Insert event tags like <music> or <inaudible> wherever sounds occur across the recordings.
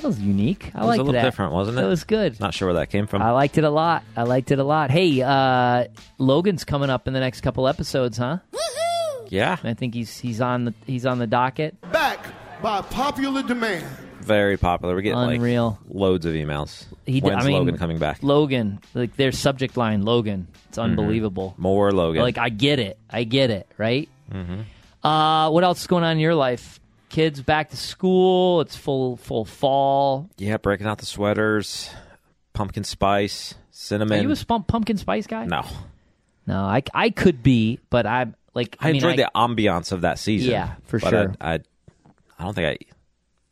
That was unique. I It was liked a little that. different, wasn't it? It was good. Not sure where that came from. I liked it a lot. I liked it a lot. Hey, uh, Logan's coming up in the next couple episodes, huh? yeah, I think he's he's on the he's on the docket. back by popular demand. very popular. We're getting Unreal. like loads of emails. He did- When's I mean, Logan coming back? Logan, like their subject line, Logan. It's unbelievable. More Logan. Like I get it, I get it, right? Mm-hmm. Uh, what else is going on in your life? Kids back to school. It's full full fall. yeah, breaking out the sweaters, pumpkin spice, cinnamon. Are you a spump, pumpkin spice guy? no, no. I, I could be, but I'm like I, I, mean, enjoyed I, the ambiance of that season. Yeah, for sure. I, I, I don't think I.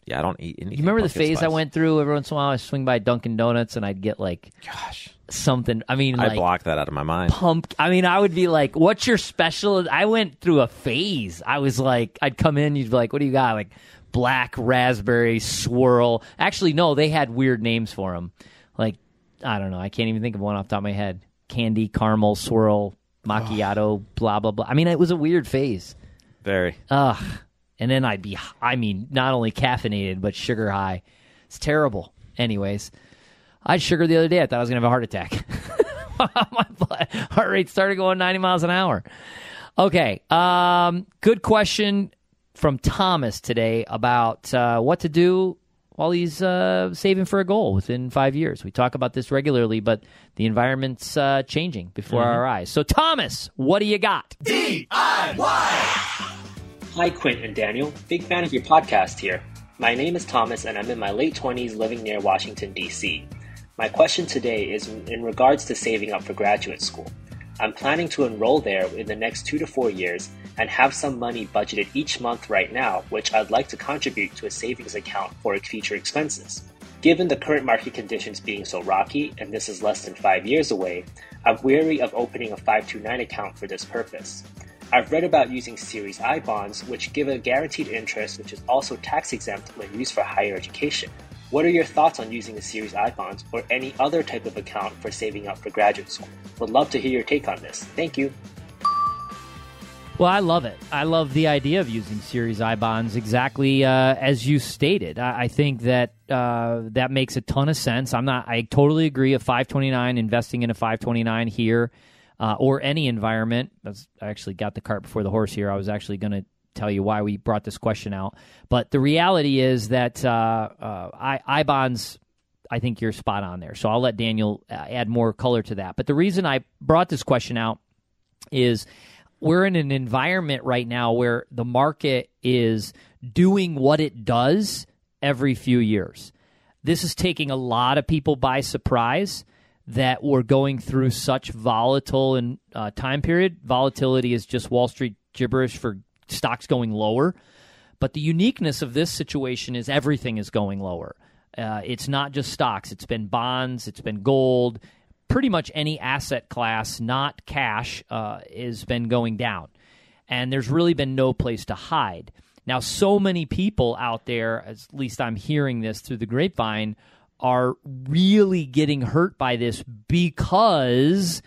Yeah, I don't eat anything. You remember the phase I went through? Every once in a while, I swing by Dunkin' Donuts and I'd get like Gosh, something. I mean, I like blocked that out of my mind. pump. I mean, I would be like, "What's your special?" I went through a phase. I was like, I'd come in, you'd be like, "What do you got?" Like black raspberry swirl. Actually, no, they had weird names for them. Like I don't know. I can't even think of one off the top of my head. Candy, caramel, swirl, macchiato, blah blah blah. I mean, it was a weird phase. Very. Ugh. And then I'd be, I mean, not only caffeinated, but sugar high. It's terrible. Anyways, I had sugar the other day. I thought I was going to have a heart attack. <laughs> My blood, heart rate started going 90 miles an hour. Okay. Um, good question from Thomas today about uh, what to do while he's uh, saving for a goal within five years. We talk about this regularly, but the environment's uh, changing before our eyes. So, Thomas, what do you got? Hi, Quint and Daniel. Big fan of your podcast here. My name is Thomas, and I'm in my late 20s living near Washington, D.C. My question today is in regards to saving up for graduate school. I'm planning to enroll there in the next two to four years and have some money budgeted each month right now, which I'd like to contribute to a savings account for future expenses. Given the current market conditions being so rocky, and this is less than five years away, I'm weary of opening a 529 account for this purpose. I've read about using Series I bonds, which give a guaranteed interest, which is also tax exempt when used for higher education. What are your thoughts on using a Series I bonds or any other type of account for saving up for graduate school? Would love to hear your take on this. Thank you. Well, I love it. I love the idea of using Series I bonds exactly uh, as you stated. I, I think that uh, that makes a ton of sense. I'm not. I totally agree. A 529 investing in a 529 here uh, or any environment. That's, I actually got the cart before the horse here. I was actually going to tell you why we brought this question out, but the reality is that uh, uh, I, bonds. I think you're spot on there. So I'll let Daniel uh, add more color to that. But the reason I brought this question out is we're in an environment right now where the market is doing what it does every few years. This is taking a lot of people by surprise that we're going through such volatile and uh, time period. Volatility is just Wall Street gibberish for stocks going lower. But the uniqueness of this situation is everything is going lower. Uh, it's not just stocks, it's been bonds, it's been gold, pretty much any asset class, not cash, uh, has been going down. And there's really been no place to hide. Now, so many people out there, at least I'm hearing this through the grapevine, are really getting hurt by this because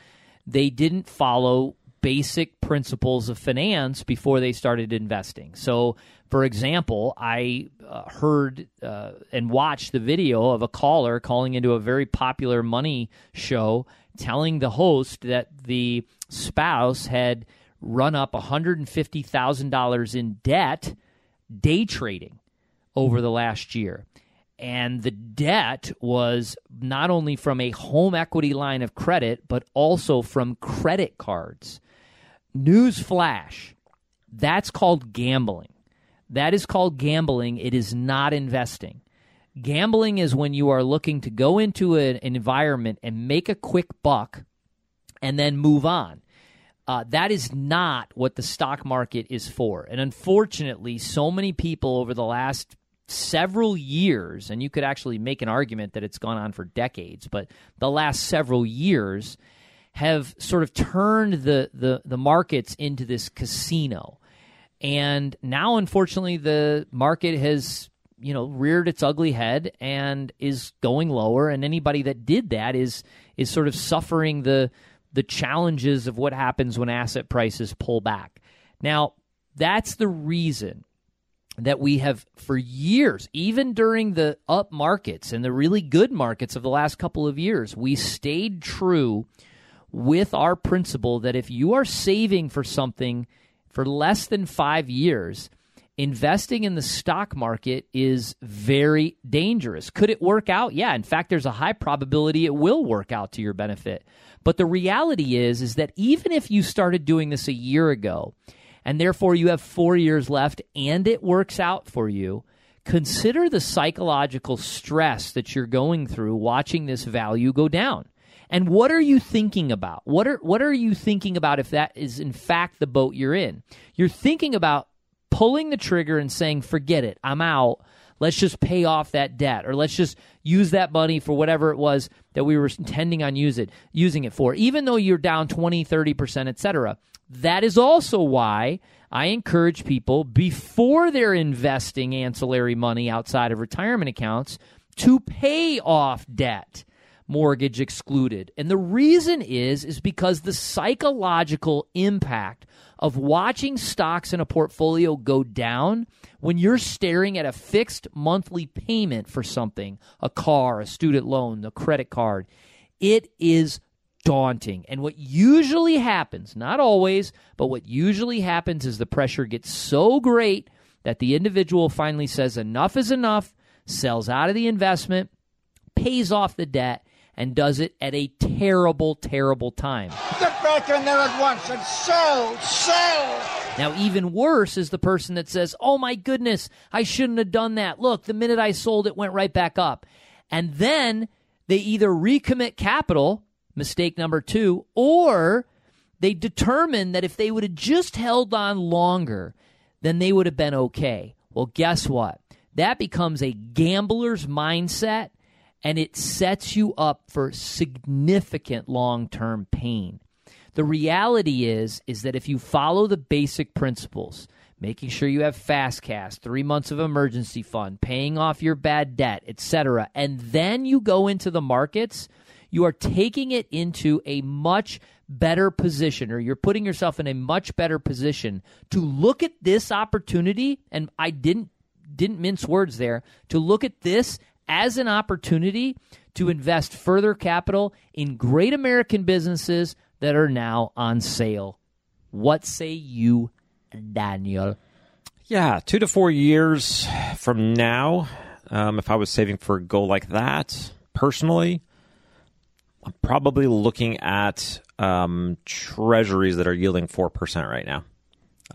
they didn't follow basic principles of finance before they started investing. So, for example, I uh, heard uh, and watched the video of a caller calling into a very popular money show telling the host that the spouse had run up $150,000 in debt day trading over the last year. And the debt was not only from a home equity line of credit, but also from credit cards. News flash that's called gambling. That is called gambling. It is not investing. Gambling is when you are looking to go into an environment and make a quick buck and then move on. Uh, that is not what the stock market is for. And unfortunately, so many people over the last several years, and you could actually make an argument that it's gone on for decades, but the last several years have sort of turned the, the, the markets into this casino. And now, unfortunately, the market has you know reared its ugly head and is going lower. And anybody that did that is is sort of suffering the the challenges of what happens when asset prices pull back. Now, that's the reason that we have for years, even during the up markets and the really good markets of the last couple of years, we stayed true with our principle that if you are saving for something for less than five years, investing in the stock market is very dangerous. Could it work out? Yeah. In fact, there's a high probability it will work out to your benefit. But the reality is, is that even if you started doing this a year ago, and therefore you have four years left and it works out for you, consider the psychological stress that you're going through watching this value go down. And what are you thinking about? What are what are you thinking about if that is in fact the boat you're in? You're thinking about pulling the trigger and saying, "Forget it. I'm out." Let's just pay off that debt or let's just use that money for whatever it was that we were intending on use it, using it for, even though you're down 20, 30%, etc. That is also why I encourage people before they're investing ancillary money outside of retirement accounts to pay off debt mortgage excluded. And the reason is is because the psychological impact of watching stocks in a portfolio go down when you're staring at a fixed monthly payment for something, a car, a student loan, a credit card, it is daunting. And what usually happens, not always, but what usually happens is the pressure gets so great that the individual finally says enough is enough, sells out of the investment, pays off the debt, and does it at a terrible, terrible time. Back in there at once and sell, sell. Now, even worse is the person that says, Oh my goodness, I shouldn't have done that. Look, the minute I sold it went right back up. And then they either recommit capital, mistake number two, or they determine that if they would have just held on longer, then they would have been okay. Well, guess what? That becomes a gambler's mindset and it sets you up for significant long-term pain. The reality is is that if you follow the basic principles, making sure you have fast cash, 3 months of emergency fund, paying off your bad debt, etc., and then you go into the markets, you are taking it into a much better position or you're putting yourself in a much better position to look at this opportunity and I didn't didn't mince words there to look at this as an opportunity to invest further capital in great American businesses that are now on sale. What say you, Daniel? Yeah, two to four years from now, um, if I was saving for a goal like that, personally, I'm probably looking at um, treasuries that are yielding 4% right now.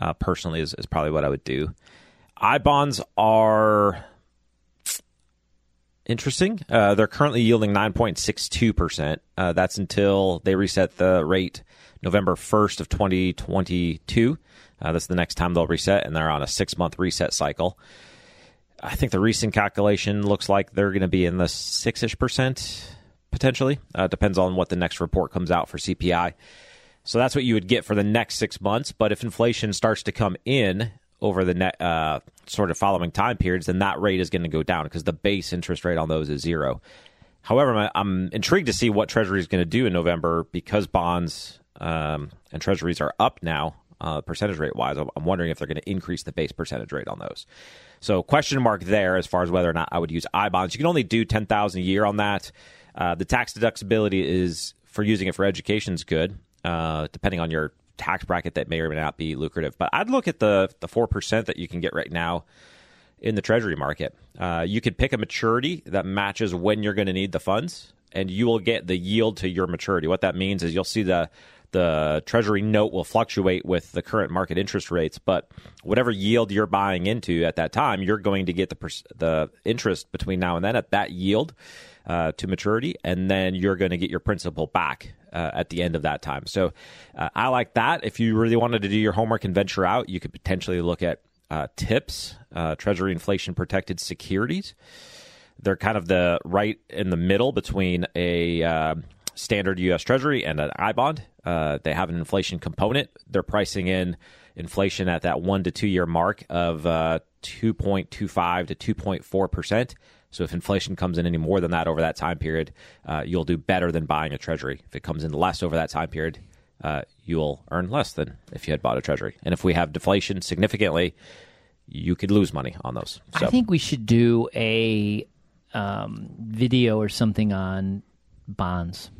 Uh, personally, is, is probably what I would do. I bonds are interesting. Uh, they're currently yielding 9.62%. Uh, that's until they reset the rate November 1st of 2022. Uh, that's the next time they'll reset, and they're on a six month reset cycle. I think the recent calculation looks like they're going to be in the six ish percent potentially. Uh, depends on what the next report comes out for CPI. So that's what you would get for the next six months. But if inflation starts to come in over the net, uh, sort of following time periods, then that rate is going to go down because the base interest rate on those is zero. However, I'm intrigued to see what Treasury is going to do in November because bonds um, and Treasuries are up now, uh, percentage rate wise. I'm wondering if they're going to increase the base percentage rate on those. So, question mark there as far as whether or not I would use I bonds. You can only do ten thousand a year on that. Uh, the tax deductibility is for using it for education is good, uh, depending on your tax bracket that may or may not be lucrative. But I'd look at the the four percent that you can get right now in the Treasury market. Uh, you could pick a maturity that matches when you're going to need the funds, and you will get the yield to your maturity. What that means is you'll see the the Treasury note will fluctuate with the current market interest rates, but whatever yield you're buying into at that time, you're going to get the the interest between now and then at that yield uh, to maturity, and then you're going to get your principal back uh, at the end of that time. So uh, I like that. If you really wanted to do your homework and venture out, you could potentially look at uh, TIPS, uh, Treasury Inflation Protected Securities. They're kind of the right in the middle between a uh, standard U.S. Treasury and an I bond. Uh, they have an inflation component. They're pricing in inflation at that one to two year mark of uh, 2.25 to 2.4 percent. So if inflation comes in any more than that over that time period, uh, you'll do better than buying a treasury. If it comes in less over that time period, uh, you'll earn less than if you had bought a treasury. And if we have deflation significantly, you could lose money on those. So. I think we should do a um, video or something on bonds.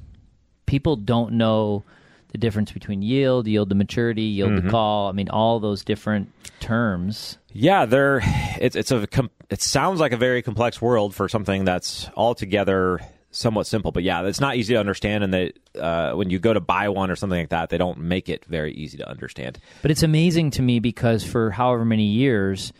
People don't know the difference between yield, yield to maturity, yield Mm-hmm. to call. I mean, all those different terms. Yeah, they're it's it's a it sounds like a very complex world for something that's altogether somewhat simple. But yeah, it's not easy to understand, and that uh, when you go to buy one or something like that, they don't make it very easy to understand. But it's amazing to me because for however many years,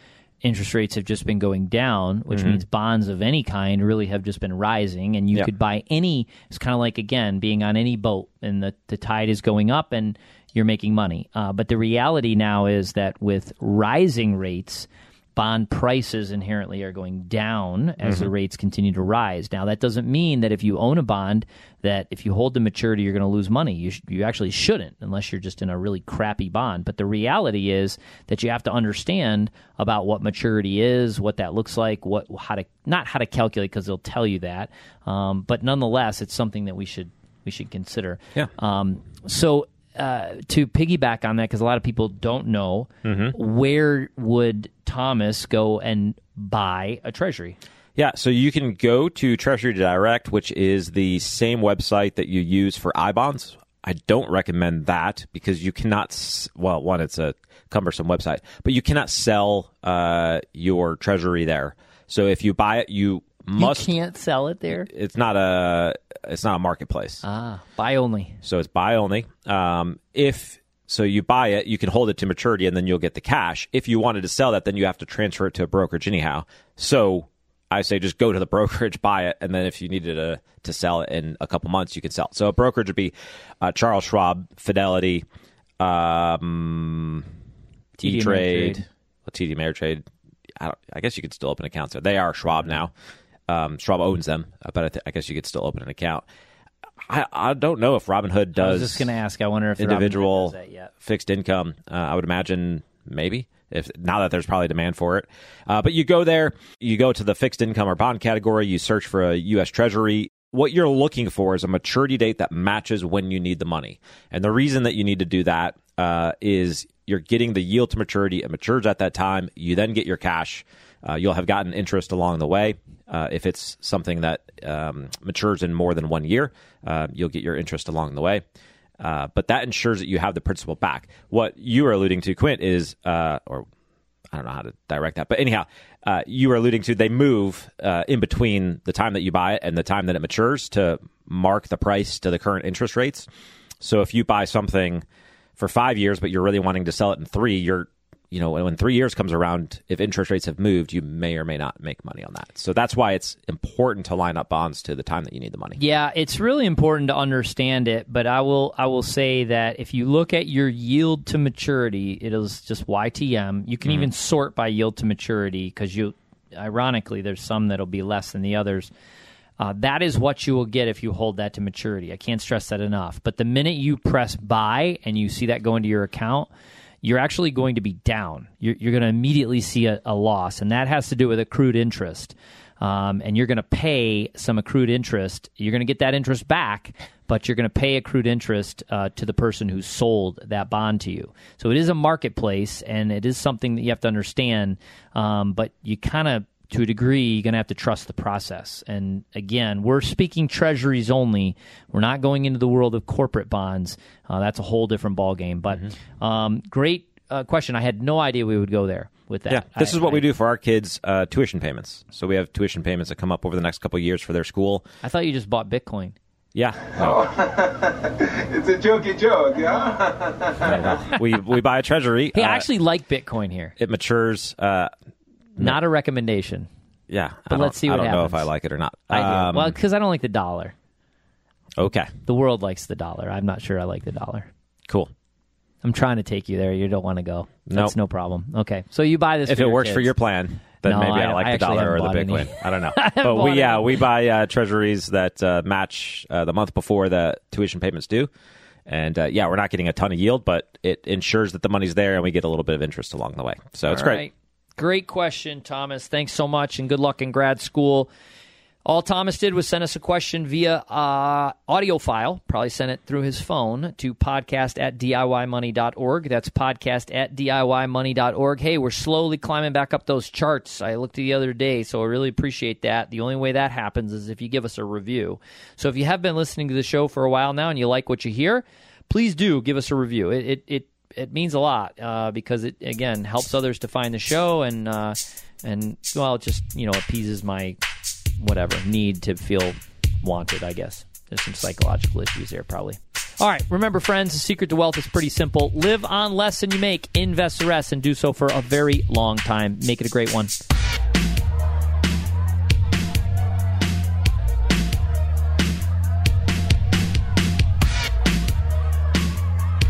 interest rates have just been going down, which Mm-hmm. means bonds of any kind really have just been rising. And you Yeah. could buy any, it's kind of like, again, being on any boat and the, the tide is going up and you're making money. Uh, but the reality now is that with rising rates, bond prices inherently are going down as Mm-hmm. the rates continue to rise. Now, that doesn't mean that if you own a bond, that if you hold the maturity, you're going to lose money. You, sh- you actually shouldn't, unless you're just in a really crappy bond. But the reality is that you have to understand about what maturity is, what that looks like, what how to not how to calculate because they'll tell you that. Um, but nonetheless, it's something that we should we should consider. Yeah. Um, so uh, to piggyback on that, because a lot of people don't know, where would Thomas go and buy a treasury? Yeah, so you can go to Treasury Direct, which is the same website that you use for I bonds. I don't recommend that because you cannot. Well, one, it's a cumbersome website, but you cannot sell uh, your treasury there. So if you buy it, you must. you can't sell it there. It's not a. It's not a marketplace. Ah, buy only. So it's buy only. Um, if so, you buy it, you can hold it to maturity, and then you'll get the cash. If you wanted to sell that, then you have to transfer it to a brokerage anyhow. So I say just go to the <laughs> brokerage, buy it, and then if you needed to to sell it in a couple months, you can sell. it. So a brokerage would be uh, Charles Schwab, Fidelity, um, TD Trade, well, TD Ameritrade. I, don't, I guess you could still open accounts there. They are Schwab now. Um, Schwab owns them, but I, th- I guess you could still open an account. I, I don't know if Robinhood does I was just going to ask. I wonder if individual does that yet. fixed income. Uh, I would imagine maybe if now that there's probably demand for it. Uh, but you go there, you go to the fixed income or bond category, you search for a U.S. Treasury. What you're looking for is a maturity date that matches when you need the money. And the reason that you need to do that uh, is you're getting the yield to maturity. It matures at that time. You then get your cash. Uh, you'll have gotten interest along the way. Uh, if it's something that um, matures in more than one year, uh, you'll get your interest along the way. Uh, but that ensures that you have the principal back. What you are alluding to, Quint, is, uh, or I don't know how to direct that, but anyhow, uh, you are alluding to they move in between the time that you buy it and the time that it matures to mark the price to the current interest rates. So if you buy something for five years, but you're really wanting to sell it in three, you're you know, when three years comes around, if interest rates have moved, you may or may not make money on that. So that's why it's important to line up bonds to the time that you need the money. Yeah, it's really important to understand it, but I will I will say that if you look at your yield to maturity, it is just YTM. You can even sort by yield to maturity because you ironically there's some that'll be less than the others. Uh, that is what you will get if you hold that to maturity. I can't stress that enough. But the minute you press buy and you see that go into your account, you're actually going to be down. You're, you're going to immediately see a, a loss, and that has to do with accrued interest. Um, and you're going to pay some accrued interest. You're going to get that interest back, but you're going to pay accrued interest uh, to the person who sold that bond to you. So it is a marketplace, and it is something that you have to understand. Um, but you kind of to a degree, you're going to have to trust the process. And again, we're speaking treasuries only. We're not going into the world of corporate bonds. Uh, that's a whole different ballgame. But um, great uh, question. I had no idea we would go there with that. Yeah, this I- is what we do for our kids' uh, tuition payments. So we have tuition payments that come up over the next couple of years for their school. I thought you just bought Bitcoin. Yeah, <laughs> It's a jokey joke, yeah? <laughs> we we buy a treasury. Hey, uh, I actually like Bitcoin here. it matures. Uh, Not a recommendation. yeah, But let's see what I don't know if I like it or not. I do. Um, well, because I don't like the dollar. okay, The world likes the dollar. I'm not sure I like the dollar. cool. I'm trying to take you there. You don't want to go. Nope. That's no problem. Okay, so you buy this If for it your works for kids. your plan, then No, maybe I, I- like I the actually dollar or haven't the bought any. Bitcoin. I don't <laughs> know. but we yeah we buy uh, treasuries that uh, match uh, the month before the tuition payments due, and uh, yeah, we're not getting a ton of yield, but it ensures that the money's there and we get a little bit of interest along the way. So it's All great. right. Great question, Thomas. Thanks so much, and good luck in grad school. All Thomas did was send us a question via uh, audio file. Probably sent it through his phone to podcast at DIYmoney.org. That's podcast at DIYmoney.org. Hey, we're slowly climbing back up those charts. I looked the other day, so I really appreciate that. The only way that happens is if you give us a review. So if you have been listening to the show for a while now and you like what you hear, please do give us a review. It, it, it it means a lot uh, because it again helps others to find the show and uh, and well, it just you know appeases my whatever need to feel wanted. I guess there's some psychological issues there probably. All right, remember, friends, the secret to wealth is pretty simple. Live on less than you make, invest the rest, and do so for a very long time. Make it a great one.